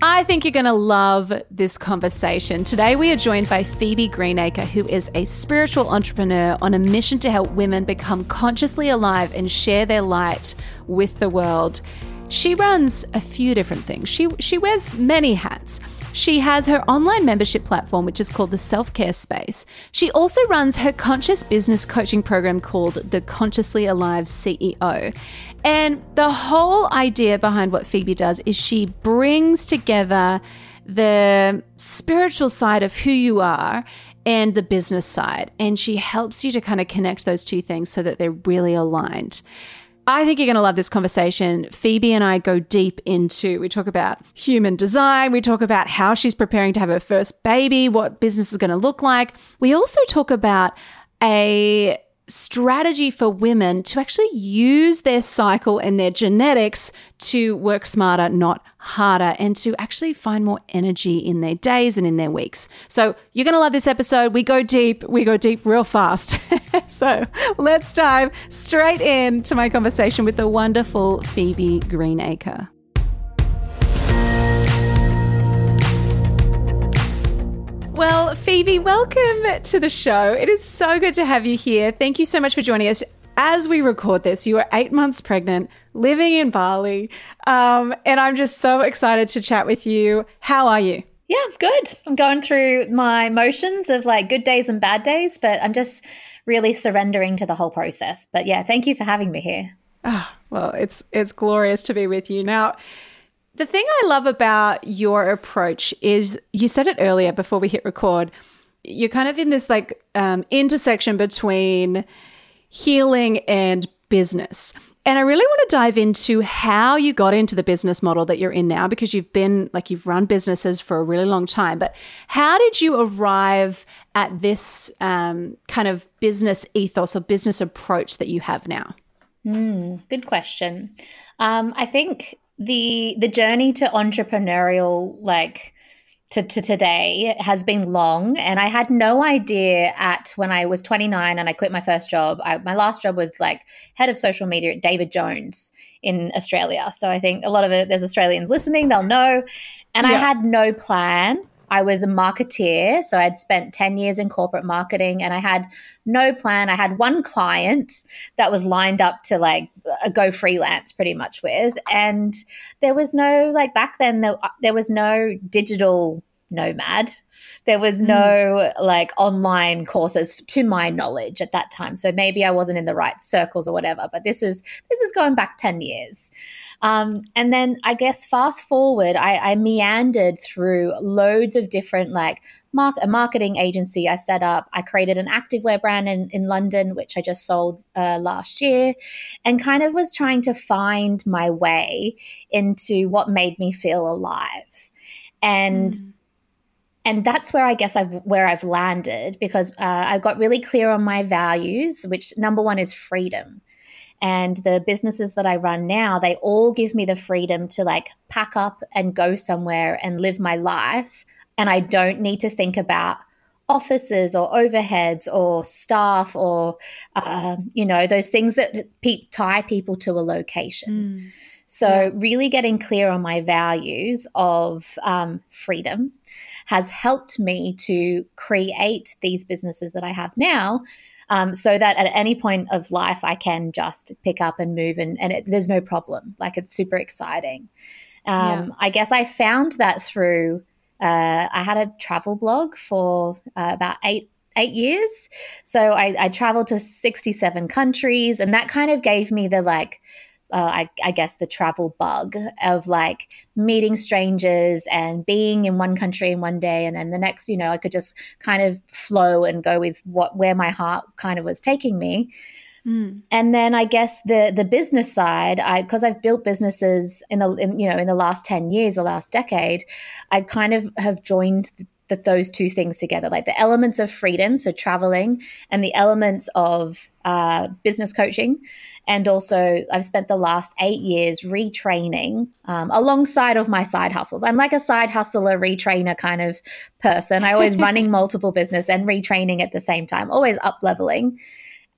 I think you're going to love this conversation. Today, we are joined by Phoebe Greenacre, who is a spiritual entrepreneur on a mission to help women become consciously alive and share their light with the world. She runs a few different things. She she wears many hats. She has her online membership platform, which is called the Self Care Space. She also runs her conscious business coaching program called the Consciously Alive CEO. And the whole idea behind what Phoebe does is she brings together the spiritual side of who you are and the business side. And she helps you to kind of connect those two things so that they're really aligned. I think you're going to love this conversation. Phoebe and I go deep into, we talk about human design, we talk about how she's preparing to have her first baby, what business is going to look like. We also talk about a strategy for women to actually use their cycle and their genetics to work smarter, not harder, and to actually find more energy in their days and in their weeks. So, you're going to love this episode. We go deep, we go deep real fast. so, let's dive straight into my conversation with the wonderful Phoebe Greenacre. Well, Phoebe, welcome to the show. It is so good to have you here. Thank you so much for joining us. As we record this, you are eight months pregnant, living in Bali, um, and I'm just so excited to chat with you. How are you? Yeah, I'm good. I'm going through my motions of like good days and bad days, but I'm just really surrendering to the whole process. But yeah, thank you for having me here. Oh, well, it's it's glorious to be with you. Now, the thing I love about your approach is you said it earlier before we hit record. You're kind of in this like um, intersection between healing and business. And I really want to dive into how you got into the business model that you're in now because you've been like you've run businesses for a really long time. But how did you arrive at this um, kind of business ethos or business approach that you have now? Mm, good question. Um, I think the the journey to entrepreneurial like to, to today has been long and i had no idea at when i was 29 and i quit my first job I, my last job was like head of social media at david jones in australia so i think a lot of it there's australians listening they'll know and yeah. i had no plan I was a marketeer. So I'd spent 10 years in corporate marketing and I had no plan. I had one client that was lined up to like uh, go freelance pretty much with. And there was no, like back then, there, uh, there was no digital nomad. There was no mm. like online courses to my knowledge at that time. So maybe I wasn't in the right circles or whatever, but this is this is going back 10 years. Um, and then I guess fast forward, I, I meandered through loads of different like mark, a marketing agency I set up. I created an activewear brand in, in London, which I just sold uh, last year, and kind of was trying to find my way into what made me feel alive. And mm and that's where I guess I've where I've landed because uh, I got really clear on my values, which number one is freedom. And the businesses that I run now, they all give me the freedom to like pack up and go somewhere and live my life. And I don't need to think about offices or overheads or staff or, uh, you know, those things that pe- tie people to a location. Mm. So, yeah. really getting clear on my values of um, freedom has helped me to create these businesses that I have now um, so that at any point of life I can just pick up and move and, and it, there's no problem. Like it's super exciting. Um, yeah. I guess I found that through, uh, I had a travel blog for uh, about eight eight years. So I, I, traveled to 67 countries, and that kind of gave me the like uh, I, I, guess the travel bug of like meeting strangers and being in one country in one day and then the next you know i could just kind of flow and go with what where my heart kind of was taking me Mm. And then I guess the the business side, I because I've built businesses in the in, you know in the last ten years, the last decade, I kind of have joined the, those two things together, like the elements of freedom, so traveling, and the elements of uh, business coaching. And also, I've spent the last eight years retraining um, alongside of my side hustles. I'm like a side hustler, retrainer kind of person. I always running multiple business and retraining at the same time, always up leveling.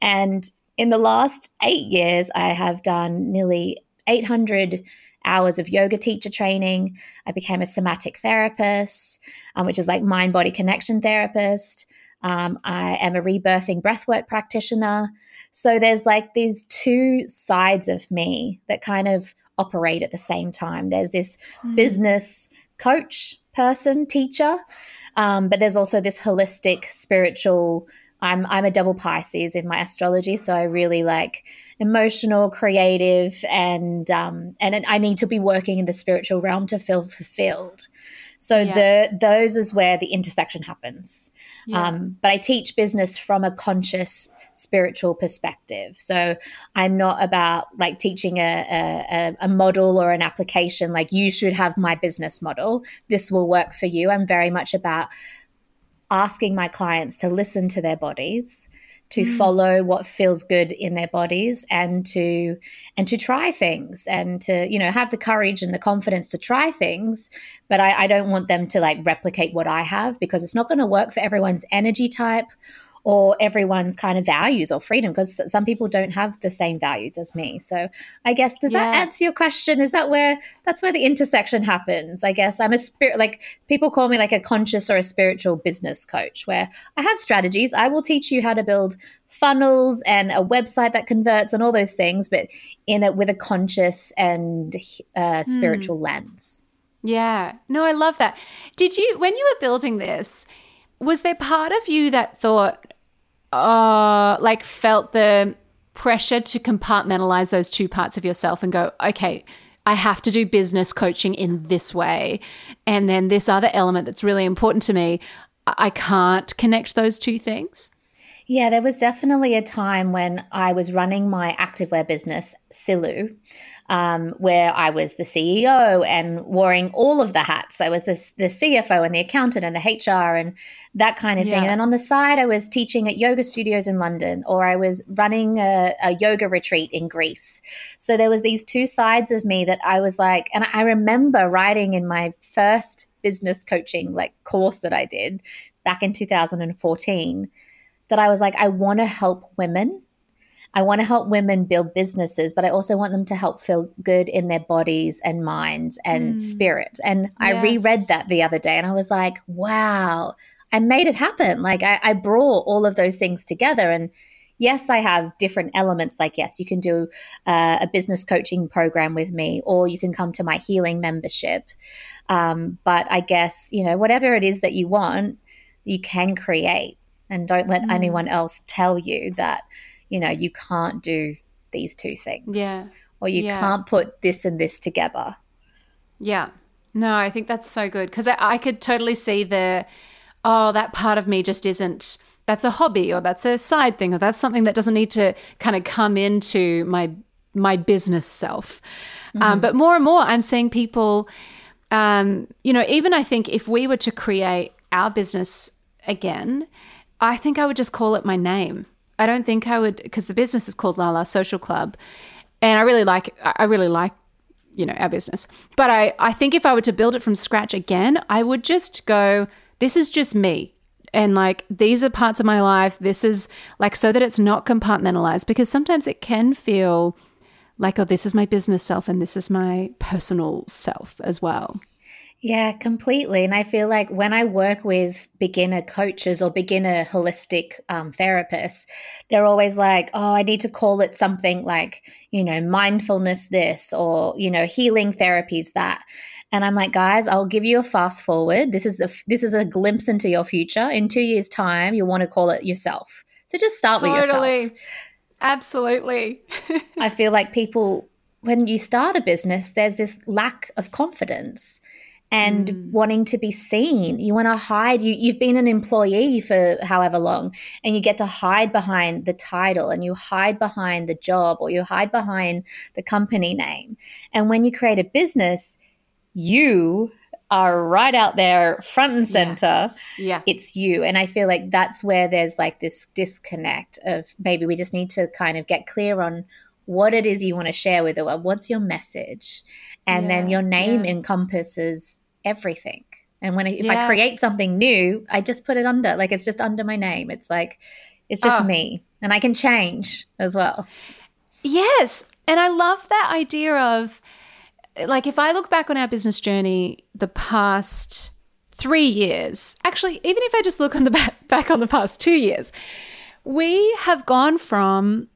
And in the last eight years, I have done nearly 800 hours of yoga teacher training. I became a somatic therapist, um, which is like mind body connection therapist. Um, I am a rebirthing breathwork practitioner. So there's like these two sides of me that kind of operate at the same time. There's this mm. business coach person, teacher, um, but there's also this holistic spiritual I'm I'm a double Pisces in my astrology, so I really like emotional, creative, and um, and I need to be working in the spiritual realm to feel fulfilled. So yeah. the those is where the intersection happens. Yeah. Um, but I teach business from a conscious spiritual perspective. So I'm not about like teaching a, a, a model or an application like you should have my business model. This will work for you. I'm very much about asking my clients to listen to their bodies to mm. follow what feels good in their bodies and to and to try things and to you know have the courage and the confidence to try things but i, I don't want them to like replicate what i have because it's not going to work for everyone's energy type or everyone's kind of values or freedom because some people don't have the same values as me. So i guess does yeah. that answer your question? Is that where that's where the intersection happens i guess. I'm a spirit like people call me like a conscious or a spiritual business coach where i have strategies. I will teach you how to build funnels and a website that converts and all those things but in it with a conscious and uh, spiritual mm. lens. Yeah. No i love that. Did you when you were building this was there part of you that thought, uh, like felt the pressure to compartmentalize those two parts of yourself and go, okay, I have to do business coaching in this way. And then this other element that's really important to me, I can't connect those two things? Yeah, there was definitely a time when I was running my activewear business, Silu, um, where I was the CEO and wearing all of the hats. I was the, the CFO and the accountant and the HR and that kind of yeah. thing. And then on the side, I was teaching at yoga studios in London or I was running a, a yoga retreat in Greece. So there was these two sides of me that I was like, and I remember writing in my first business coaching like course that I did back in 2014 that I was like, I want to help women. I want to help women build businesses, but I also want them to help feel good in their bodies and minds and mm. spirit. And yes. I reread that the other day and I was like, wow, I made it happen. Like I, I brought all of those things together. And yes, I have different elements. Like, yes, you can do uh, a business coaching program with me, or you can come to my healing membership. Um, but I guess, you know, whatever it is that you want, you can create and don't let mm. anyone else tell you that you know you can't do these two things yeah or you yeah. can't put this and this together yeah no i think that's so good because I, I could totally see the oh that part of me just isn't that's a hobby or that's a side thing or that's something that doesn't need to kind of come into my my business self um, mm-hmm. um, but more and more i'm seeing people um, you know even i think if we were to create our business again I think I would just call it my name. I don't think I would because the business is called Lala Social Club, and I really like I really like you know our business. But I I think if I were to build it from scratch again, I would just go. This is just me. And like these are parts of my life. This is like so that it's not compartmentalized because sometimes it can feel like, oh, this is my business self and this is my personal self as well. Yeah, completely. And I feel like when I work with beginner coaches or beginner holistic um, therapists, they're always like, oh, I need to call it something like, you know, mindfulness this or, you know, healing therapies that. And I'm like, guys, I'll give you a fast forward. This is a this is a glimpse into your future. In two years' time, you'll want to call it yourself. So just start totally. with yourself. Absolutely. I feel like people, when you start a business, there's this lack of confidence and mm. wanting to be seen. You want to hide. You, you've been an employee for however long, and you get to hide behind the title and you hide behind the job or you hide behind the company name. And when you create a business, you are right out there front and center. Yeah. yeah. It's you. And I feel like that's where there's like this disconnect of maybe we just need to kind of get clear on what it is you want to share with the world. What's your message? And yeah, then your name yeah. encompasses everything. And when I, if I create something new, I just put it under, like it's just under my name. It's like, it's just oh. me and I can change as well. Yes. And I love that idea of, like if I look back on our business journey the past three years, actually, even if I just look on the back, back on the past two years, we have gone from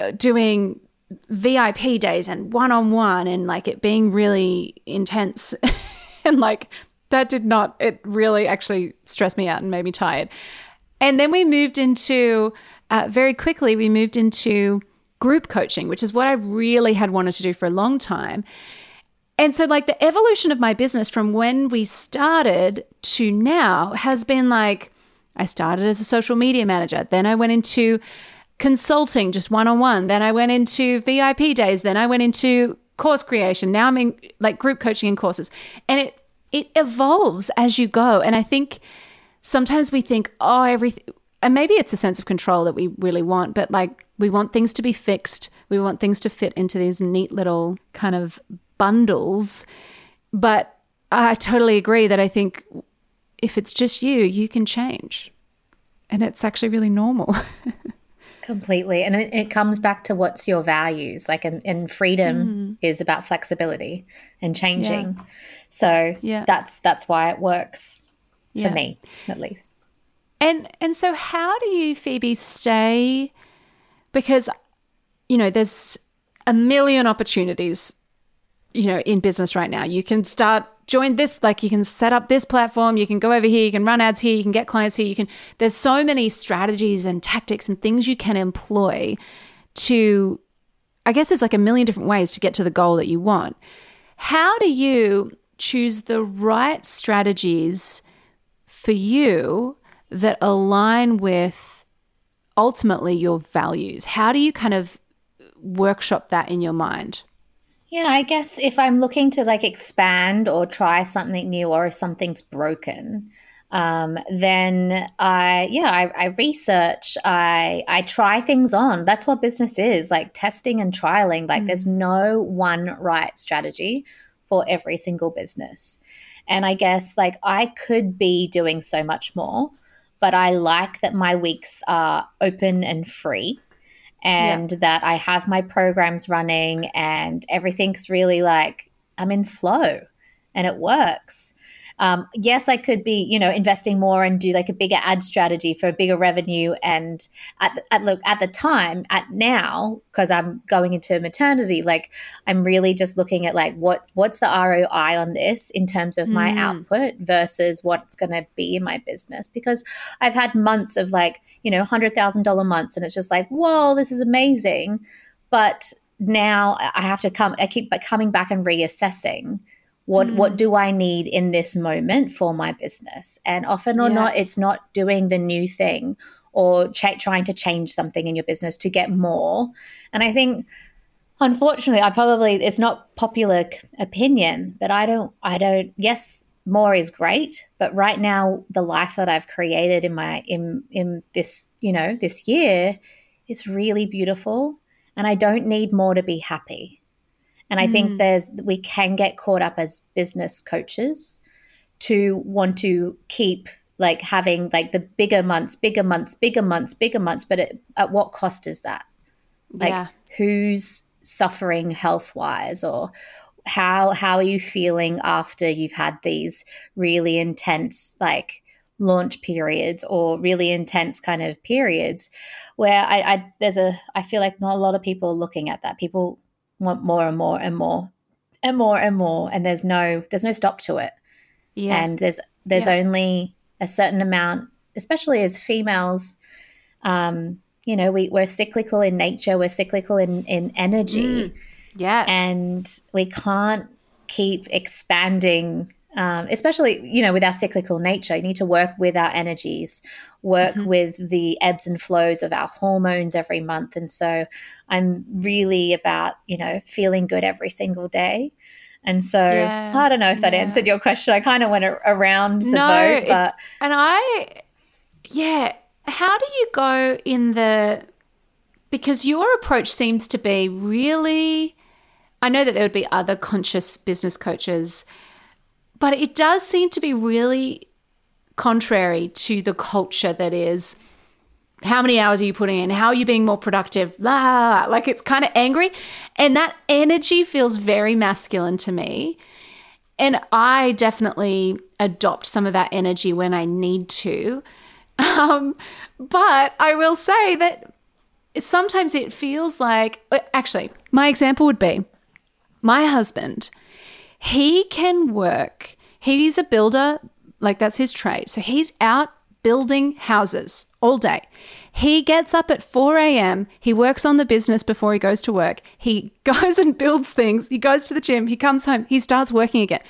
uh, doing VIP days and one on one and like it being really intense and like that did not it really actually stressed me out and made me tired. And then we moved into uh, very quickly we moved into group coaching, which is what I really had wanted to do for a long time. And so, like, the evolution of my business from when we started to now has been like I started as a social media manager, then I went into consulting just one on one, then I went into VIP days, then I went into course creation. Now I'm in like group coaching and courses. And it it evolves as you go. And I think sometimes we think, oh, everything and maybe it's a sense of control that we really want, but like we want things to be fixed. We want things to fit into these neat little kind of bundles. But I totally agree that I think if it's just you, you can change. And it's actually really normal. Completely. And it, it, comes back to what's your values. Like, and, and freedom mm. is about flexibility and changing. Yeah. So yeah. that's that's why it works for yeah. me, at least. And and so how do you, Phoebe, stay because you know, there's a million opportunities you know in business right now you can start join this like you can set up this platform you can go over here you can run ads here you can get clients here you can there's so many strategies and tactics and things you can employ to i guess there's like a million different ways to get to the goal that you want. How do you choose the right strategies for you that align with ultimately your values? How do you kind of workshop that in your mind yeah, I guess if I'm looking to like expand or try something new or if something's broken, um, then I yeah I, I, research I I try things on. That's what business is like testing and trialing. Like mm. there's no one right strategy for every single business, and I guess like I could be doing so much more, but I like that my weeks are open and free and yeah. that I have my programs running and everything's really like I'm in flow and it works. Um, yes, I could be, you know, investing more and do like a bigger ad strategy for a bigger revenue. And at, at look at the time, at now, because I'm going into maternity, like I'm really just looking at like what what's the ROI on this in terms of my mm. output versus what's going to be in my business. Because I've had months of like, you know, hundred thousand dollar months, and it's just like, whoa, this is amazing, but now I have to come. I keep coming back and reassessing what mm. what do i need in this moment for my business and often or yes. not it's not doing the new thing or ch- trying to change something in your business to get more and i think unfortunately i probably it's not popular opinion but i don't i don't yes more is great but right now the life that i've created in my in in this you know this year is really beautiful and i don't need more to be happy and I mm. think there's we can get caught up as business coaches to want to keep like having like the bigger months, bigger months, bigger months, bigger months, but it, at what cost is that? Like yeah. who's suffering health wise or how how are you feeling after you've had these really intense like launch periods or really intense kind of periods where I, I there's a I feel like not a lot of people are looking at that. People want more and more and more and more and more and there's no there's no stop to it yeah and there's there's yeah. only a certain amount especially as females um you know we, we're cyclical in nature we're cyclical in in energy mm. yes and we can't keep expanding um, especially you know with our cyclical nature you need to work with our energies work mm-hmm. with the ebbs and flows of our hormones every month and so i'm really about you know feeling good every single day and so yeah, i don't know if that yeah. answered your question i kind of went around the no, boat but it, and i yeah how do you go in the because your approach seems to be really I know that there would be other conscious business coaches, but it does seem to be really contrary to the culture that is how many hours are you putting in? How are you being more productive? Blah, like it's kind of angry. And that energy feels very masculine to me. And I definitely adopt some of that energy when I need to. Um, but I will say that sometimes it feels like, uh, actually, my example would be my husband, he can work, he's a builder, like that's his trade. So he's out building houses all day. He gets up at 4 a.m. He works on the business before he goes to work. He goes and builds things. He goes to the gym. He comes home. He starts working again.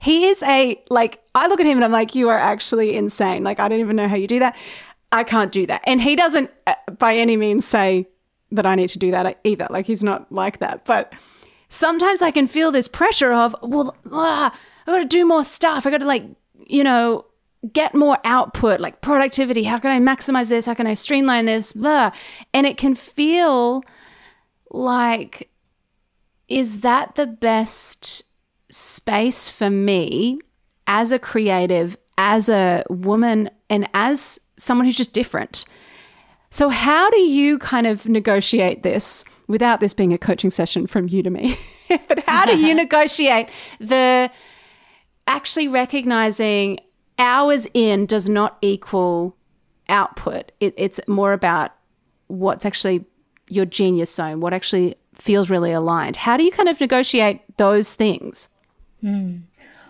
He is a, like, I look at him and I'm like, you are actually insane. Like, I don't even know how you do that. I can't do that. And he doesn't uh, by any means say that I need to do that either. Like he's not like that. But sometimes I can feel this pressure of, well, ah, I got to do more stuff. I got to like, you know, get more output, like productivity. How can I maximize this? How can I streamline this? Blah. And it can feel like, is that the best space for me as a creative, as a woman, and as someone who's just different. So, how do you kind of negotiate this without this being a coaching session from you to me? but how do you negotiate the actually recognizing hours in does not equal output? It, it's more about what's actually your genius zone, what actually feels really aligned. How do you kind of negotiate those things? Mm.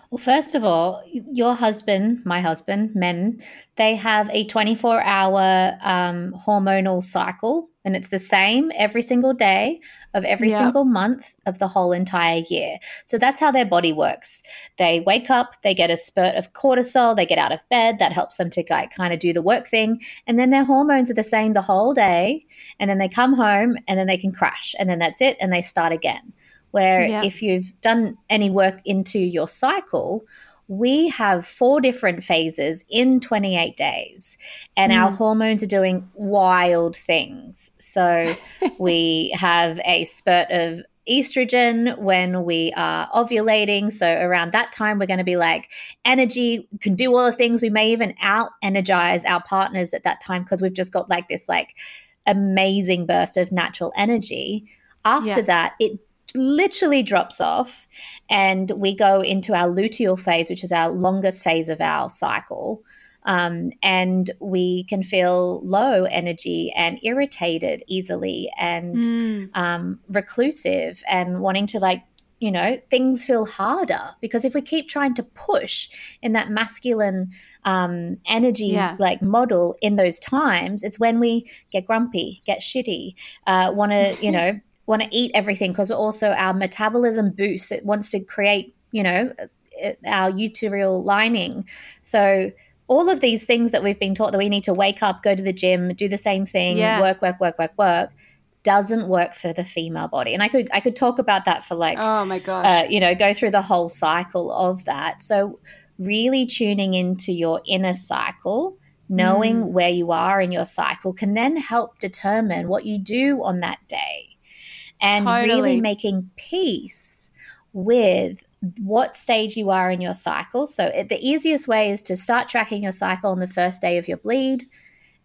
Well, first of all, your husband, my husband, men, they have a 24 hour um, hormonal cycle, and it's the same every single day of every single month of the whole entire year. So that's how their body works. They wake up, they get a spurt of cortisol, they get out of bed, that helps them to like, kind of do the work thing, and then their hormones are the same the whole day, and then they come home and then they can crash, and then that's it, and they start again. Where yeah. if you've done any work into your cycle, we have four different phases in 28 days, and mm. our hormones are doing wild things. So we have a spurt of estrogen when we are ovulating. So around that time, we're going to be like energy, can do all the things. We may even out energize our partners at that time because we've just got like this like amazing burst of natural energy. After yeah. that, it literally drops off and we go into our luteal phase, which is our longest phase of our cycle. Um, and we can feel low energy and irritated easily and mm. um, reclusive and wanting to like you know things feel harder because if we keep trying to push in that masculine um, energy yeah. like model in those times it's when we get grumpy get shitty uh, want to you know want to eat everything because also our metabolism boosts. It wants to create, you know, our uterine lining. So all of these things that we've been taught that we need to wake up, go to the gym, do the same thing, yeah. work, work, work, work, work, doesn't work for the female body. And I could I could talk about that for like oh my gosh, uh, you know, go through the whole cycle of that. So really tuning into your inner cycle. Knowing mm. where you are in your cycle can then help determine what you do on that day and totally. really making peace with what stage you are in your cycle. So, it, the easiest way is to start tracking your cycle on the first day of your bleed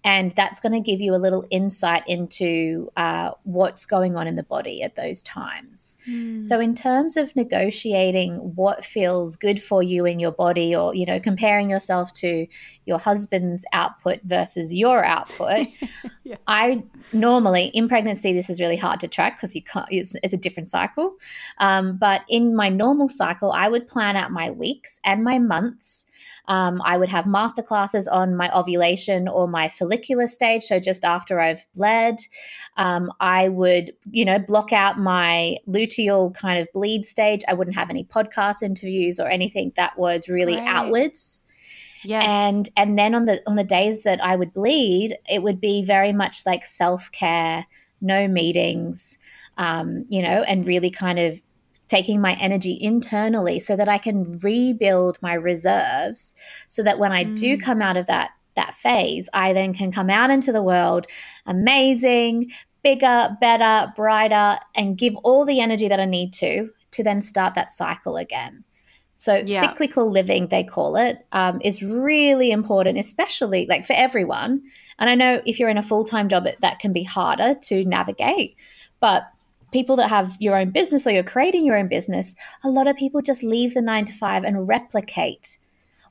and that's going to give you a little insight into uh, what's going on in the body at those times. Mm. So, in terms of negotiating what feels good for you in your body, or you know, comparing yourself to your husband's output versus your output, yeah. I normally in pregnancy this is really hard to track because you can't. It's, it's, a different cycle. Um, but in my normal cycle, I would plan out my weeks and my months Um, I would have masterclasses on my ovulation or my follicular stage, so just after I've bled. Um, I would, you know, block out my luteal kind of bleed stage. I wouldn't have any podcast interviews or anything that was really right. outwards. Yes. And and then on the on the days that I would bleed, it would be very much like self-care, no meetings, um, you know, and really kind of taking my energy internally so that I can rebuild my reserves so that when I mm. do come out of that that phase, I then can come out into the world amazing, bigger, better, brighter, and give all the energy that I need to to then start that cycle again. So yeah. cyclical living, they call it, um, is really important, especially like for everyone. And I know if you're in a full time job, that can be harder to navigate. But people that have your own business or you're creating your own business, a lot of people just leave the nine to five and replicate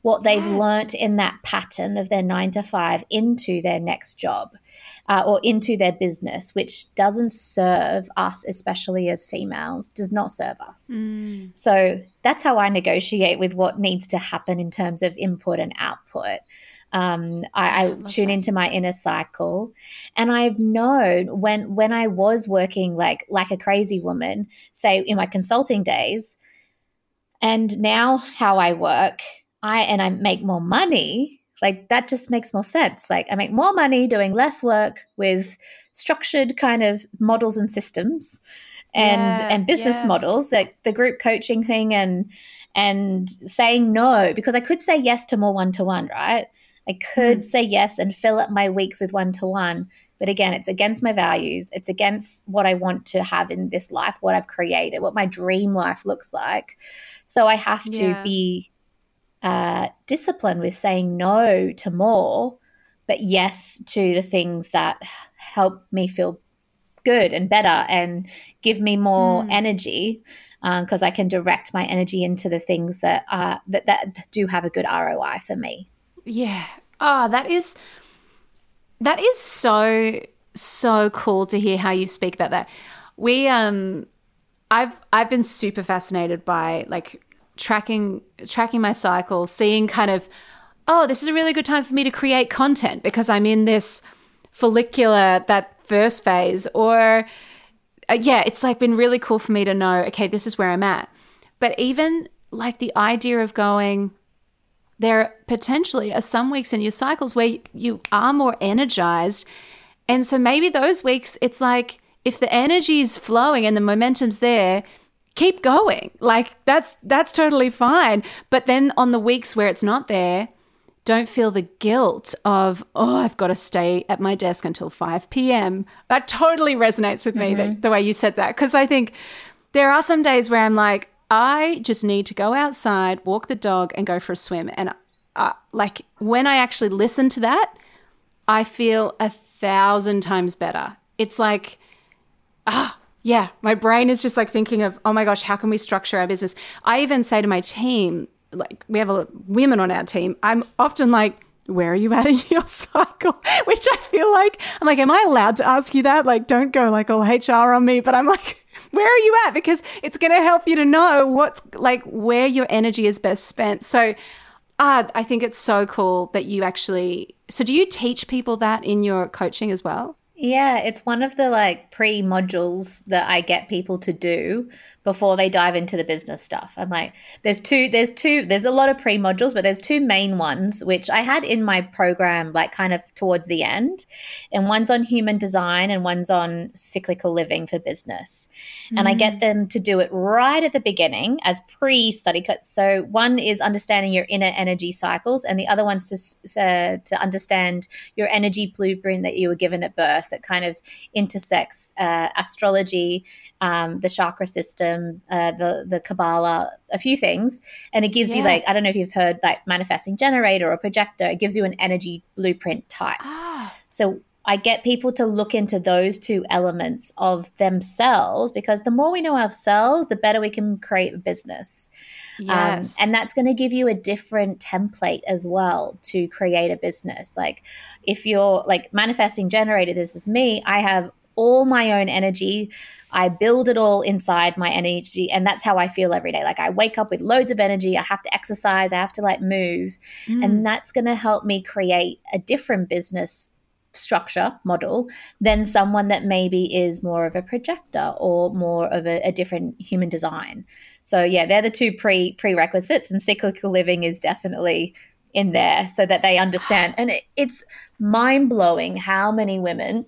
what they've yes. learnt in that pattern of their nine to five into their next job uh, or into their business, which doesn't serve us, especially as females, does not serve us. Mm. So that's how I negotiate with what needs to happen in terms of input and output. Um, I, I tune that. into my inner cycle, and I've known when when I was working like like a crazy woman, say in my consulting days, and now how I work, I and I make more money like that just makes more sense. Like I make more money doing less work with structured kind of models and systems and yeah, and business yes. models like the group coaching thing and and saying no because I could say yes to more one to one, right? I could mm. say yes and fill up my weeks with one to one. But again, it's against my values. It's against what I want to have in this life, what I've created, what my dream life looks like. So I have to yeah. be uh, discipline with saying no to more, but yes to the things that help me feel good and better and give me more mm. energy because um, I can direct my energy into the things that uh, that that do have a good ROI for me. Yeah. Oh, that is that is so so cool to hear how you speak about that. We um I've I've been super fascinated by like tracking tracking my cycle, seeing kind of, oh, this is a really good time for me to create content because I'm in this follicular that first phase, or uh, yeah, it's like been really cool for me to know, okay, this is where I'm at. But even like the idea of going, there potentially are some weeks in your cycles where you are more energized. And so maybe those weeks, it's like if the energy is flowing and the momentum's there, keep going. Like that's that's totally fine. But then on the weeks where it's not there, don't feel the guilt of, oh, I've got to stay at my desk until 5 p.m. That totally resonates with me, mm-hmm. the, the way you said that. Because I think there are some days where I'm like, I just need to go outside, walk the dog, and go for a swim. And uh, like when I actually listen to that, I feel a thousand times better. It's like, ah, yeah, my brain is just like thinking of, oh my gosh, how can we structure our business? I even say to my team, like we have a, women on our team, I'm often like, where are you at in your cycle? Which I feel like, I'm like, am I allowed to ask you that? Like, don't go like all HR on me, but I'm like, where are you at? Because it's going to help you to know what's like where your energy is best spent. So, uh, I think it's so cool that you actually. So, do you teach people that in your coaching as well? Yeah, it's one of the like pre modules that I get people to do before they dive into the business stuff. I'm like, there's two, there's two, there's a lot of pre modules, but there's two main ones, which I had in my program, like kind of towards the end. And one's on human design and one's on cyclical living for business. Mm-hmm. And I get mm. them to do it right at the beginning as pre study cuts. So one is understanding your inner energy cycles, and the other one's to, uh, to understand your energy blueprint that you were given at birth that kind of intersects uh, astrology, um, the chakra system uh, the the Kabbalah, a few things, and it gives yeah. you like I don't know if you've heard like manifesting generator or projector. It gives you an energy blueprint type. Ah. So I get people to look into those two elements of themselves because the more we know ourselves, the better we can create a business. Um, yes. Um, and that's going to give you a different template as well to create a business. Like if you're like manifesting generator, this is me, I have all my own energy I build it all inside my energy. And that's how I feel every day. Like I wake up with loads of energy. I have to exercise. I have to like move. Mm. And that's going to help me create a different business structure model than someone that maybe is more of a projector or more of a, a, different human design. So yeah, they're the two pre prerequisites, and cyclical living is definitely in there so that they understand. And it, it's mind blowing how many women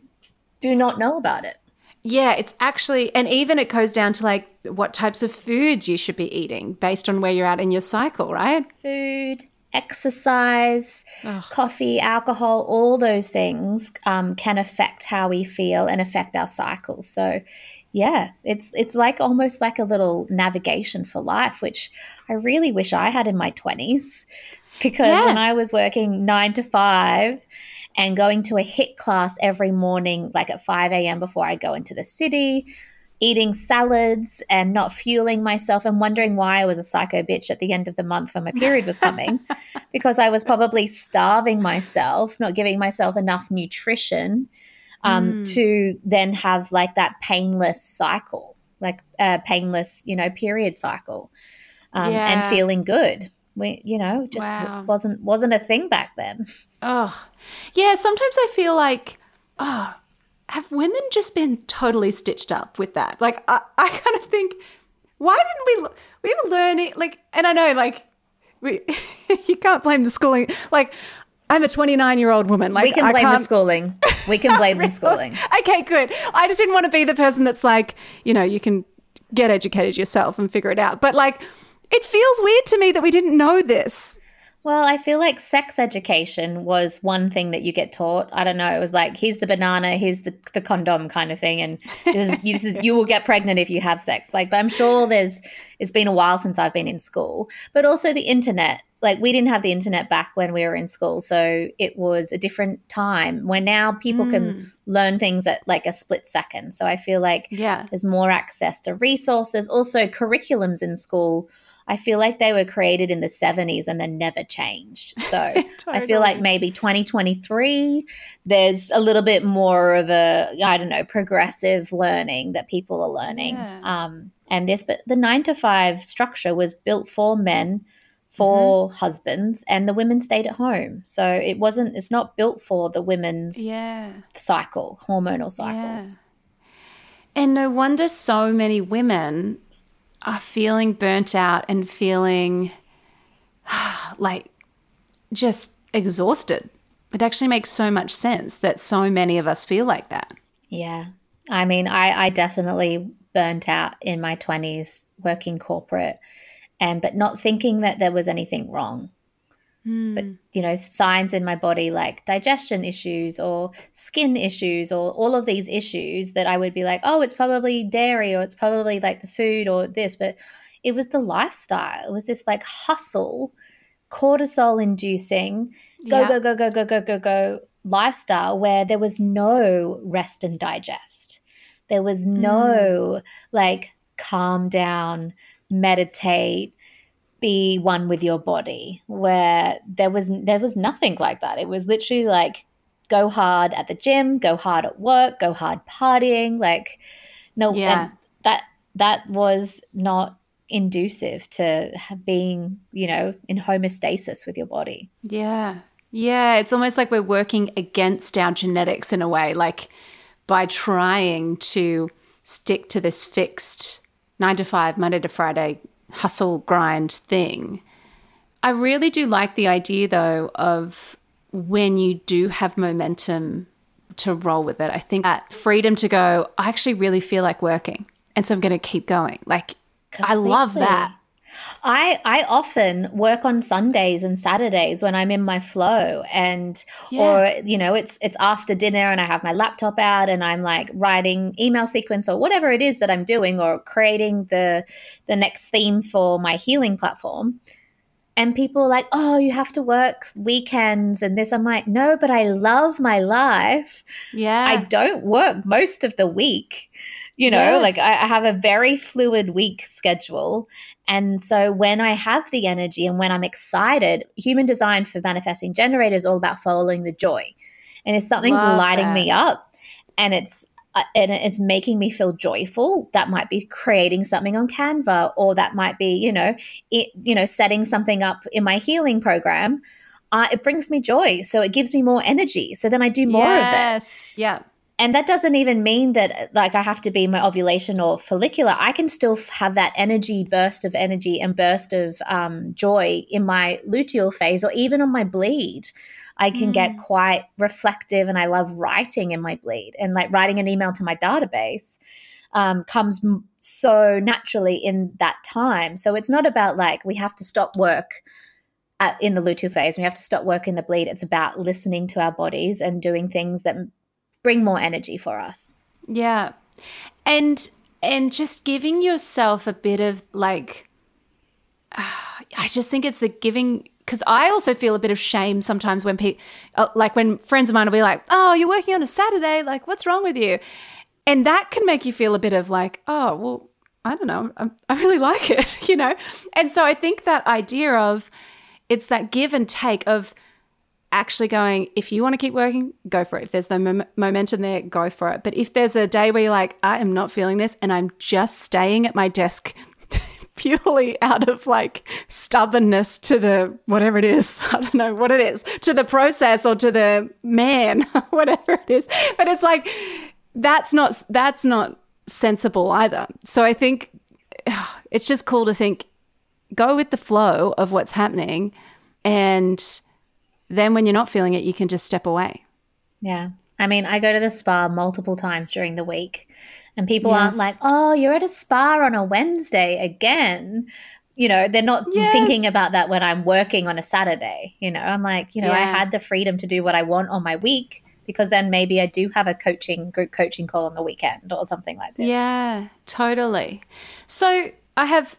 do not know about it. Yeah, it's actually, and even it goes down to like what types of foods you should be eating based on where you're at in your cycle, right? Food, exercise, coffee, alcohol, all those things um, can affect how we feel and affect our cycles. So, yeah, it's it's like almost like a little navigation for life, which I really wish I had in my twenties. Because yeah. when I was working nine to five and going to a HIIT class every morning, like at 5 a.m. before I go into the city, eating salads and not fueling myself and wondering why I was a psycho bitch at the end of the month when my period was coming because I was probably starving myself, not giving myself enough nutrition um, mm. to then have like that painless cycle, like a painless, you know, period cycle um, yeah. and feeling good we you know just wow. wasn't wasn't a thing back then oh yeah sometimes i feel like oh have women just been totally stitched up with that like i, I kind of think why didn't we we were learning like and i know like we you can't blame the schooling like I'm a 29 year old woman. Like we can blame the schooling. We can blame the schooling. Okay, good. I just didn't want to be the person that's like, you know, you can get educated yourself and figure it out. But like, it feels weird to me that we didn't know this. Well, I feel like sex education was one thing that you get taught. I don't know. It was like, here's the banana, here's the, the condom kind of thing. And this is, this is, you will get pregnant if you have sex. Like, but I'm sure there's, it's been a while since I've been in school, but also the internet. Like, we didn't have the internet back when we were in school. So it was a different time where now people mm. can learn things at like a split second. So I feel like yeah. there's more access to resources. Also, curriculums in school I feel like they were created in the 70s and then never changed. So totally. I feel like maybe 2023, there's a little bit more of a, I don't know, progressive learning that people are learning. Yeah. Um, and this, but the nine to five structure was built for men, for mm-hmm. husbands, and the women stayed at home. So it wasn't, it's not built for the women's yeah. cycle, hormonal cycles. Yeah. And no wonder so many women are feeling burnt out and feeling like just exhausted. It actually makes so much sense that so many of us feel like that. Yeah. I mean, I, I definitely burnt out in my 20s working corporate and but not thinking that there was anything wrong. Mm. But, you know, signs in my body like digestion issues or skin issues or all of these issues that I would be like, oh, it's probably dairy or it's probably like the food or this. But it was the lifestyle. It was this like hustle, cortisol inducing, go, yeah. go, go, go, go, go, go, go lifestyle where there was no rest and digest. There was no mm. like calm down, meditate, be one with your body where there was there was nothing like that. It was literally like go hard at the gym go hard at work go hard partying like no yeah. that that was not inducive to being you know in homeostasis with your body. Yeah. Yeah it's almost like we're working against our genetics in a way like by trying to stick to this fixed 9 to 5 monday to friday hustle grind thing. I really do like the idea though of when you do have momentum to roll with it. I think that freedom to go, I actually really feel like working. And so I'm going to keep going. Like, Completely. I love that. I I often work on Sundays and Saturdays when I'm in my flow and yeah. or you know it's it's after dinner and I have my laptop out and I'm like writing email sequence or whatever it is that I'm doing or creating the the next theme for my healing platform. And people are like, oh, you have to work weekends and this. I'm like, no, but I love my life. Yeah. I don't work most of the week. You know, yes. like I have a very fluid week schedule. And so when I have the energy and when I'm excited, human design for manifesting generator is all about following the joy. And if something's Love lighting that. me up and it's and it's making me feel joyful that might be creating something on canva or that might be you know it, you know setting something up in my healing program uh, it brings me joy so it gives me more energy so then i do more yes. of it yeah and that doesn't even mean that like i have to be my ovulation or follicular i can still have that energy burst of energy and burst of um, joy in my luteal phase or even on my bleed I can mm. get quite reflective and I love writing in my bleed and like writing an email to my database um, comes m- so naturally in that time. So it's not about like we have to stop work at, in the luteal phase. We have to stop work in the bleed. It's about listening to our bodies and doing things that bring more energy for us. Yeah. And and just giving yourself a bit of like I just think it's the giving because I also feel a bit of shame sometimes when people, uh, like when friends of mine will be like, "Oh, you're working on a Saturday. Like, what's wrong with you?" And that can make you feel a bit of like, "Oh, well, I don't know. I, I really like it," you know. And so I think that idea of it's that give and take of actually going, if you want to keep working, go for it. If there's the mom- momentum there, go for it. But if there's a day where you're like, I am not feeling this and I'm just staying at my desk purely out of like stubbornness to the whatever it is. I don't know what it is to the process or to the man, whatever it is. But it's like that's not that's not sensible either. So I think it's just cool to think go with the flow of what's happening and then when you're not feeling it you can just step away. Yeah. I mean, I go to the spa multiple times during the week and people yes. aren't like, oh, you're at a spa on a Wednesday again. You know, they're not yes. thinking about that when I'm working on a Saturday. You know, I'm like, you know, yeah. I had the freedom to do what I want on my week because then maybe I do have a coaching group coaching call on the weekend or something like this. Yeah, totally. So I have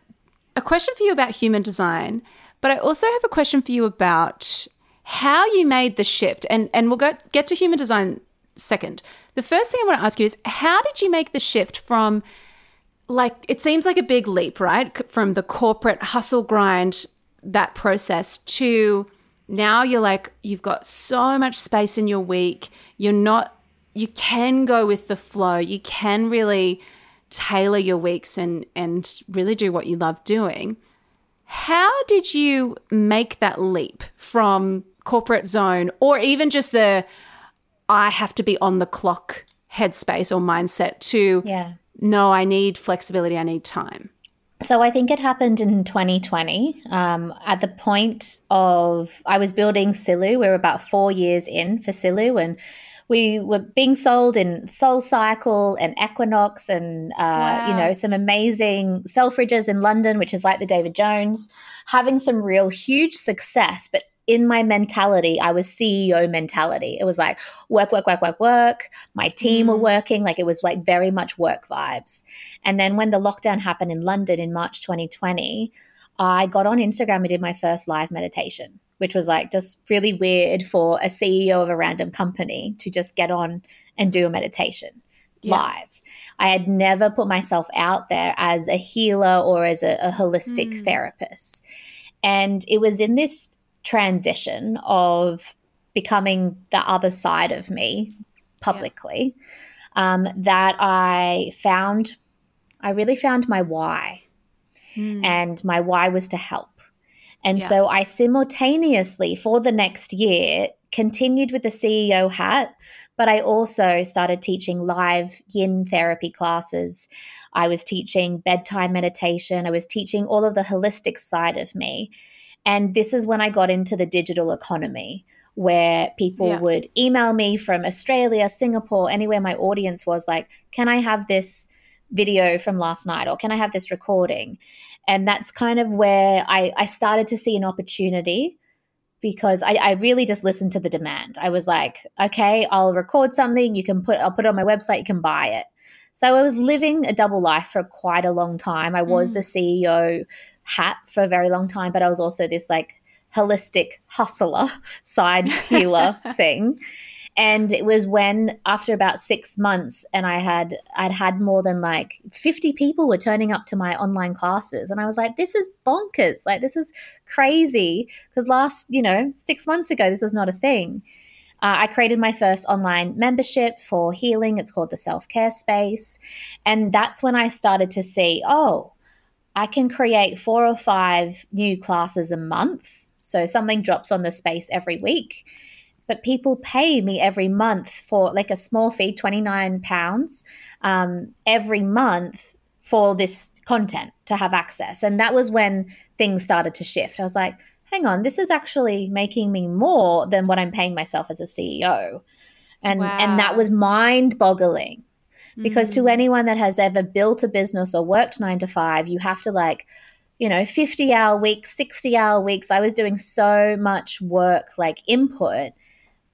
a question for you about human design, but I also have a question for you about how you made the shift. And and we'll go, get to human design second. The first thing I want to ask you is how did you make the shift from like it seems like a big leap, right? From the corporate hustle grind that process to now you're like you've got so much space in your week. You're not you can go with the flow. You can really tailor your weeks and and really do what you love doing. How did you make that leap from corporate zone or even just the I have to be on the clock headspace or mindset to yeah. no, I need flexibility, I need time? So I think it happened in 2020. Um, at the point of I was building Silu, we were about four years in for Silu, and we were being sold in Soul Cycle and Equinox, and uh, wow. you know some amazing Selfridges in London, which is like the David Jones, having some real huge success, but in my mentality, I was CEO mentality. It was like work, work, work, work, work. My team were mm. working. Like it was like very much work vibes. And then when the lockdown happened in London in March 2020, I got on Instagram and did my first live meditation, which was like just really weird for a CEO of a random company to just get on and do a meditation yeah. live. I had never put myself out there as a healer or as a, a holistic mm. therapist. And it was in this transition of becoming the other side of me publicly yeah. um, that I found, I really found my why. Mm. And my why was to help. And yeah. so I simultaneously, for the next year, continued with the CEO hat, but I also started teaching live yin therapy classes. I was teaching bedtime meditation. I was teaching all of the holistic side of me. And this is when I got into the digital economy where people yeah. would email me from Australia, Singapore, anywhere my audience was like, can I have this video from last night or can I have this recording? And that's kind of where I, I started to see an opportunity because I, I, really just listened to the demand. I was like, okay, I'll record something, you can put I'll put it on my website, you can buy it. So I was living a double life for quite a long time. I was mm. the CEO hat for a very long time, but I was also this like holistic hustler side healer thing. And it was when after about six months and I had I'd had more than like 50 people were turning up to my online classes. And I was like, this is bonkers. Like this is crazy. Because last, you know, six months ago this was not a thing. uh, I created my first online membership for healing. It's called the Self Care Space. And that's when I started to see, oh, I can create four or five new classes a month. So something drops on the space every week. But people pay me every month for like a small fee, £29 um, every month for this content to have access. And that was when things started to shift. I was like, hang on, this is actually making me more than what I'm paying myself as a CEO. And wow. and that was mind-boggling. Because mm. to anyone that has ever built a business or worked 9 to 5, you have to like you know 50 hour weeks 60 hour weeks i was doing so much work like input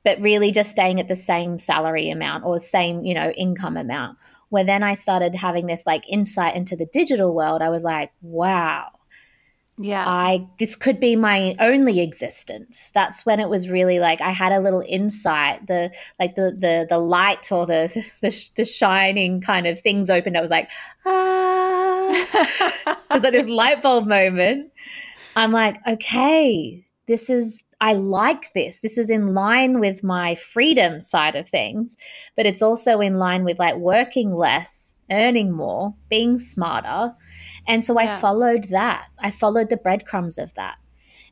but really just staying at the same salary amount or same you know income amount. Where then i started having this like insight into the digital world i was like wow. Yeah. I this could be my only existence. That's when it was really like i had a little insight the like the the the light or the the, the shining kind of things opened. I was like ah. It was like this light bulb moment. I'm like okay this is I like this. This is in line with my freedom side of things, but it's also in line with like working less, earning more, being smarter, and so yeah. I followed that. I followed the breadcrumbs of that.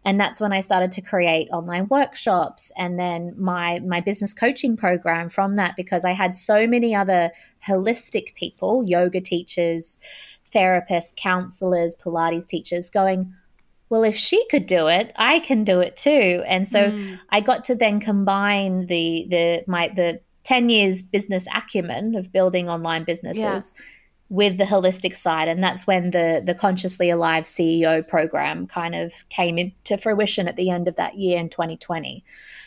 And that's when I started to create online workshops and then my my business coaching program from that because I had so many other holistic people, yoga teachers, therapists, counselors, Pilates teachers going, well, if she could do it, I can do it too. And so mm. I got to then combine the the my the 10 years business acumen of building online businesses yeah with the holistic side and that's when the the consciously alive ceo program kind of came into fruition at the end of that year in 2020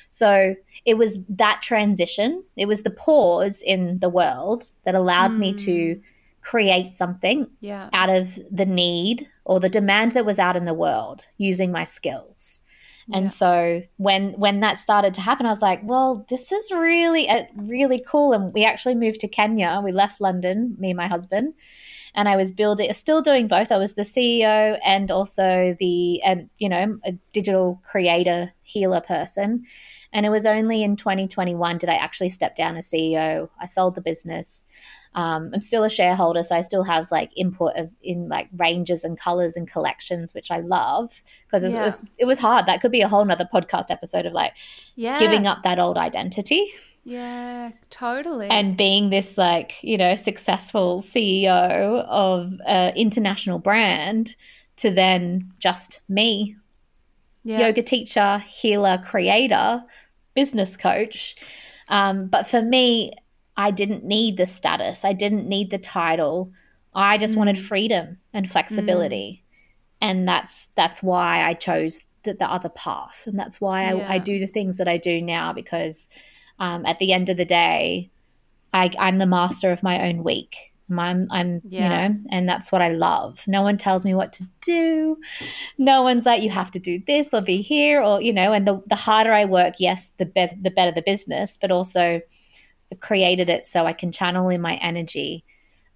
so it was that transition it was the pause in the world that allowed mm. me to mm. create something yeah. out of the need or the demand that was out in the world using my skills and yeah. so when when that started to happen, I was like, well, this is really uh, really cool. And we actually moved to Kenya. We left London, me and my husband, and I was building, still doing both. I was the CEO and also the and you know a digital creator healer person. And it was only in 2021 did I actually step down as CEO. I sold the business. Um, I'm still a shareholder, so I still have like input of in like ranges and colors and collections, which I love because yeah. it was it was hard. That could be a whole nother podcast episode of like yeah. giving up that old identity. Yeah, totally. And being this like you know successful CEO of an international brand to then just me, yeah. yoga teacher, healer, creator, business coach. Um, but for me, I didn't need the status, I didn't need the title. I just mm. wanted freedom and flexibility. Mm. And that's that's why I chose the, the other path. And that's why yeah. I, I, do the things that I do now because um, at the end of the day, I, I'm the master of my own week. I'm, I'm yeah. you know, and that's what I love. No one tells me what to do. No one's like, you have to do this or be here or, you know, and the, the harder I work, yes, the, be- the better the business, but also created it so I can channel in my energy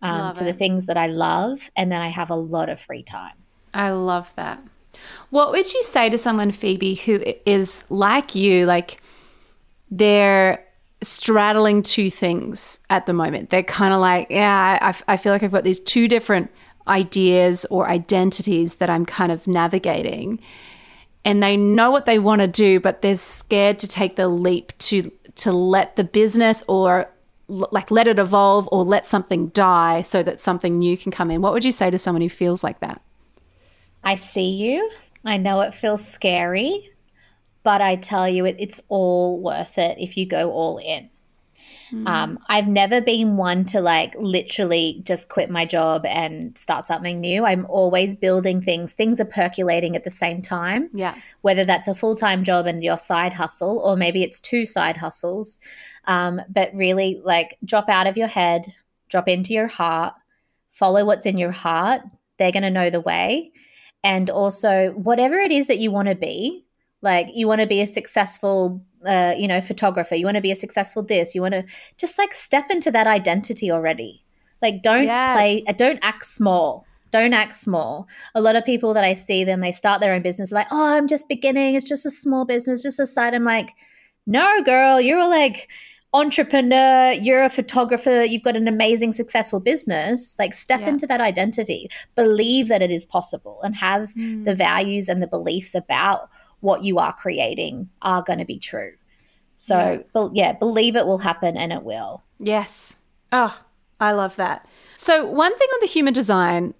um, to it. the things that I love, and then I have a lot of free time. I love that. What would you say to someone, Phoebe, who is like you, like they're straddling two things at the moment? They're kind of like, yeah, I, I feel like I've got these two different ideas or identities that I'm kind of navigating. And they know what they want to do, but they're scared to take the leap to to let the business or like let it evolve or let something die so that something new can come in? What would you say to someone who feels like that? I see you. I know it feels scary, but I tell you, it, it's all worth it if you go all in. Mm. Um, I've never been one to like literally just quit my job and start something new. I'm always building things. Things are percolating at the same time. Yeah. Whether that's a full time job and your side hustle, or maybe it's two side hustles. Um, but really, like, drop out of your head, drop into your heart, follow what's in your heart. They're going to know the way. And also, whatever it is that you want to be, like, you want to be a successful uh, you know, photographer. You want to be a successful this. You want to just like step into that identity already. Like, don't yes. play, uh, don't act small. Don't act small. A lot of people that I see, then they start their own business, like, oh, I'm just beginning. It's just a small business, just a side. I'm like, no, girl, you're like entrepreneur, you're a photographer, you've got an amazing, successful business. Like, step Yeah. into that identity, believe that it is possible, and have Hmm. the values and the beliefs about what you are creating are going to be true. So, bel yeah, believe it will happen and it will. Yes. Oh, I love that. So, one thing on the human design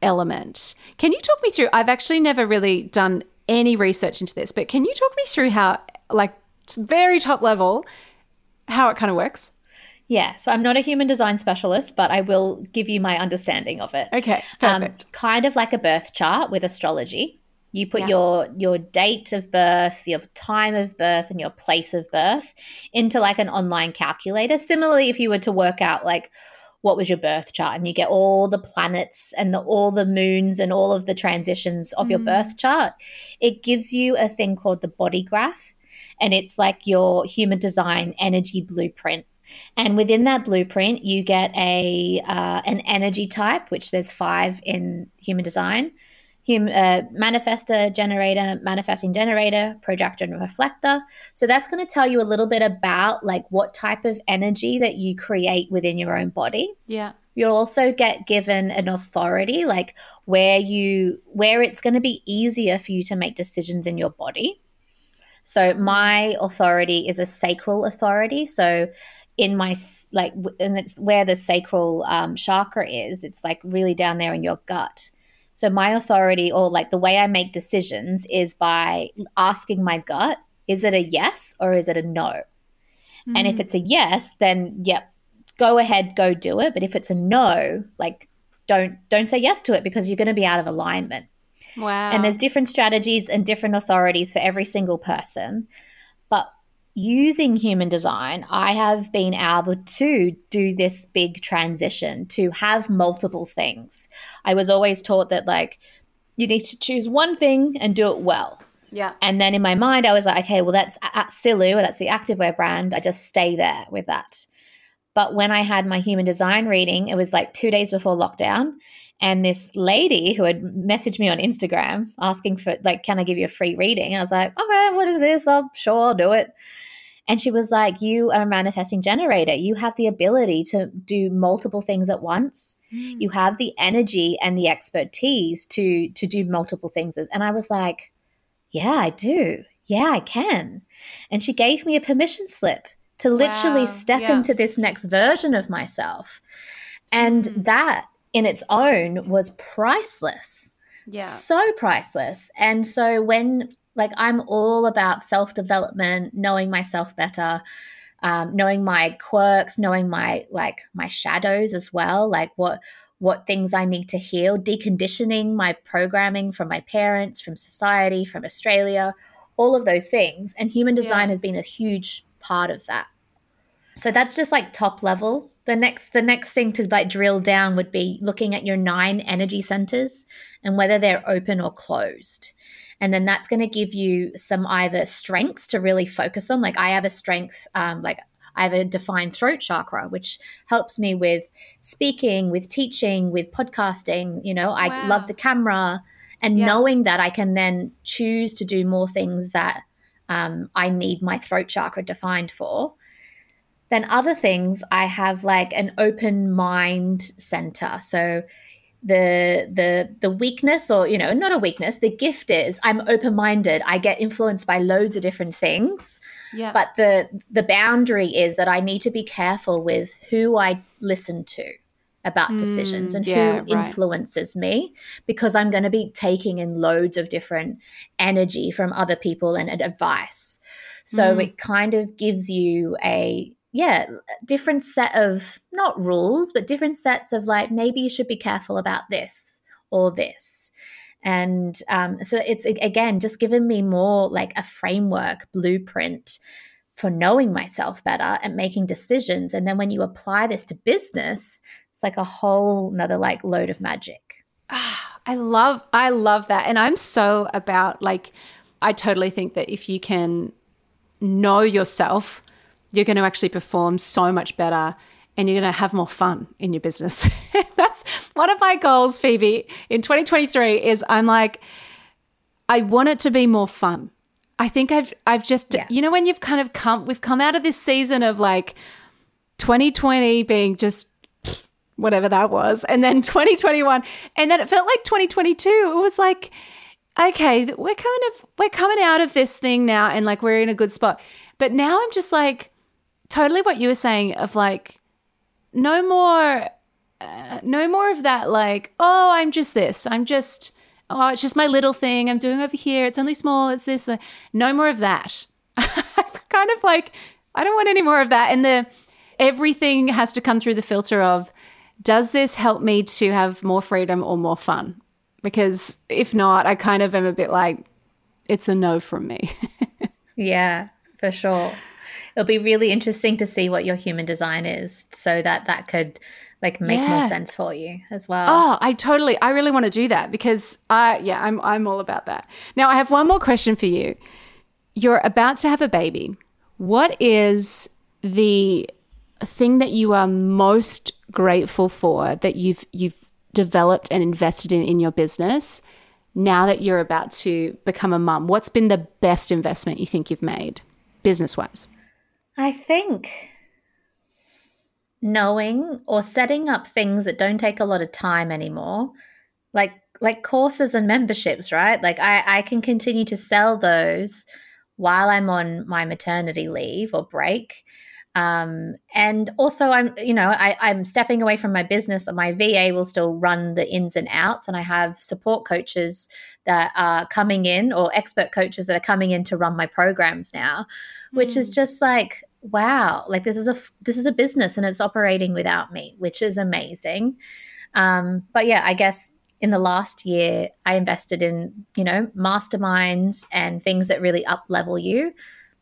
element, can you talk me through? I've actually never really done any research into this, but can you talk me through how, like, very top level, how it kind of works? Yeah, so I'm not a human design specialist, but I will give you my understanding of it. Okay, Um, perfect. kind of like a birth chart with astrology. You put Yeah. your your date of birth, your time of birth, and your place of birth into like an online calculator. Similarly, if you were to work out like what was your birth chart, and you get all the planets and the, all the moons and all of the transitions of your birth chart, it gives you a thing called the body graph, and it's like your human design energy blueprint. And within that blueprint, you get a uh, an energy type, which there's five in human design. Hum, uh, manifestor, generator, manifesting generator, projector, and reflector. So that's going to tell you a little bit about like what type of energy that you create within your own body. Yeah. You'll also get given an authority, like where you where it's going to be easier for you to make decisions in your body. So my authority is a sacral authority. So in my like, and it's where the sacral um, chakra is. It's like really down there in your gut. So my authority, or like the way I make decisions, is by asking my gut: Is it a yes or is it a no? And if mm. it's a yes, then yep, go ahead, go do it. But if it's a no, like don't don't say yes to it because you're going to be out of alignment. Wow. And there's different strategies and different authorities for every single person. Using human design, I have been able to do this big transition to have multiple things. I was always taught that, like, you need to choose one thing and do it well. yeah. And then in my mind, I was like, okay, well, that's at Silu, that's the activewear brand. I just stay there with that. But when I had my human design reading, it was like two days before lockdown. And this lady who had messaged me on Instagram asking for, like, can I give you a free reading? And I was like, okay, what is this? I'm sure I'll do it. And she was like, You are a manifesting generator. You have the ability to do multiple things at once. Hmm. You have the energy and the expertise to to do multiple things. And I was like, Yeah, I do. Yeah, I can. And she gave me a permission slip to literally Wow, step yeah. into this next version of myself. And hmm. that in its own was priceless Yeah. so priceless. And so when like I'm all about self development, knowing myself better, um, knowing my quirks, knowing my like my shadows as well, like what what things I need to heal, deconditioning my programming from my parents, from society, from Australia, all of those things. And human design Yeah. has been a huge part of that. So that's just like top level. The next the next thing to like drill down would be looking at your nine energy centers and whether they're open or closed. And then that's going to give you some either strengths to really focus on. Like I have a strength, um, like I have a defined throat chakra, which helps me with speaking, with teaching, with podcasting. You know, I Wow. love the camera, and Yeah. knowing that I can then choose to do more things that um, I need my throat chakra defined for. Then other things, I have like an open mind center. So the the the weakness or you know not a weakness the gift is i'm open minded i get influenced by loads of different things Yeah. but the the boundary is that i need to be careful with who i listen to about decisions and yeah, who right. influences me because i'm going to be taking in loads of different energy from other people and, and advice so Mm. it kind of gives you a yeah different set of not rules but different sets of like maybe you should be careful about this or this. And um, so it's again just given me more like a framework blueprint for knowing myself better and making decisions. And then when you apply this to business it's like a whole another like load of magic. I love I love that. And I'm so about like I totally think that if you can know yourself, you're going to actually perform so much better and you're going to have more fun in your business. That's one of my goals, Phoebe, in 2023 is I'm like I want it to be more fun. I think I've I've just Yeah. you know when you've kind of come we've come out of this season of like 2020 being just whatever that was and then 2021 and then it felt like 2022 it was like okay we're kind of we're coming out of this thing now and like we're in a good spot but now I'm just like totally what you were saying of like no more uh, no more of that like oh i'm just this i'm just oh it's just my little thing i'm doing over here it's only small it's this no more of that. I'm kind of like i don't want any more of that. And the everything has to come through the filter of does this help me to have more freedom or more fun? Because if not i kind of am a bit like it's a no from me. Yeah, for sure. It'll be really interesting to see what your human design is so that that could like make more sense for you as well. Oh, I totally, I really want to do that because I, yeah, I'm, I'm all about that. Now, I have one more question for you. You're about to have a baby. What is the thing that you are most grateful for that you've you've developed and invested in in your business now that you're about to become a mum? What's been the best investment you think you've made business wise? I think knowing or setting up things that don't take a lot of time anymore, like like courses and memberships, right? Like I, I can continue to sell those while I'm on my maternity leave or break. Um, and also I'm, you know, I, I'm stepping away from my business and my VA will still run the ins and outs. And I have support coaches that are coming in or expert coaches that are coming in to run my programs now, which is just like, wow, like this is a, this is a business and it's operating without me, which is amazing. Um, but yeah, I guess in the last year, I invested in, you know, masterminds and things that really up level you,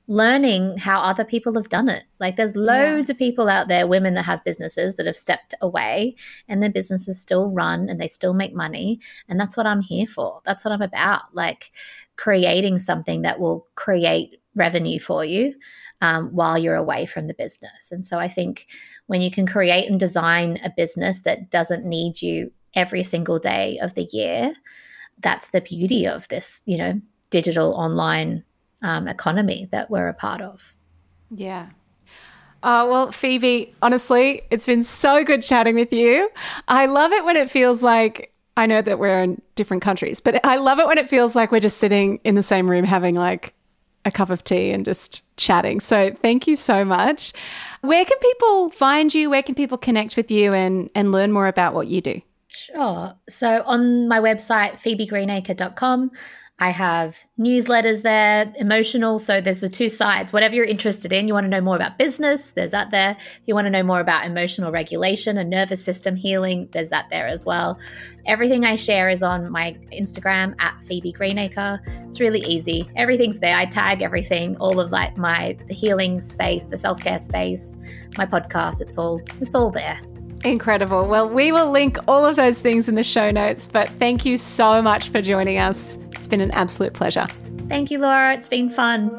learning how other people have done it. Like there's loads of people out there, women that have businesses that have stepped away and their businesses still run and they still make money. And that's what I'm here for. That's what I'm about. Like creating something that will create revenue for you um, while you're away from the business. And so I think when you can create and design a business that doesn't need you every single day of the year, that's the beauty of this, you know, digital online um, economy that we're a part of. Yeah. Uh, well, Phoebe, honestly, it's been so good chatting with you. I love it when it feels like I know that we're in different countries, but I love it when it feels like we're just sitting in the same room having like a cup of tea and just chatting. So thank you so much. Where can people find you? Where can people connect with you and, and learn more about what you do? Sure. So on my website, phoebegreenacre.com, I have newsletters there, emotional. So there's the two sides. Whatever you're interested in, you want to know more about business, there's that there. You want to know more about emotional regulation and nervous system healing, there's that there as well. Everything I share is on my Instagram at Phoebe Greenacre. It's really easy. Everything's there. I tag everything, all of like my the healing space, the self-care space, my podcast. It's all it's all there. Incredible. Well, we will link all of those things in the show notes, but thank you so much for joining us. It's been an absolute pleasure. Thank you, Laura. It's been fun.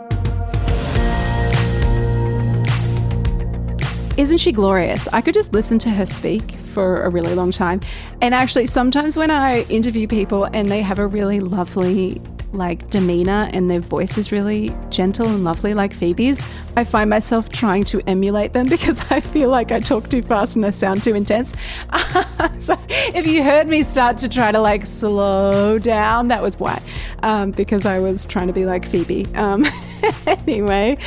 Isn't she glorious? I could just listen to her speak for a really long time. And actually, sometimes when I interview people and they have a really lovely like demeanor and their voice is really gentle and lovely like Phoebe's, I find myself trying to emulate them because I feel like I talk too fast and I sound too intense. so if you heard me start to try to like slow down, that was why, um, because I was trying to be like Phoebe. Um, anyway,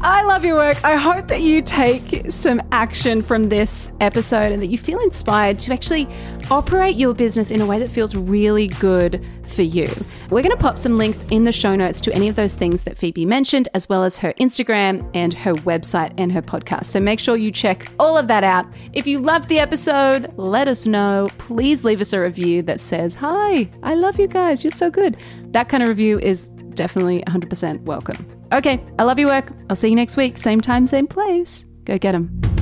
I love your work. I hope that you take some action from this episode and that you feel inspired to actually operate your business in a way that feels really good for you. We're going to pop some links in the show notes to any of those things that Phoebe mentioned, as well as her Instagram and her website and her podcast. So make sure you check all of that out. If you loved the episode, let us know. Please leave us a review that says, Hi, I love you guys. You're so good. That kind of review is definitely 100% welcome. Okay, I love your work. I'll see you next week. Same time, same place. Go get them.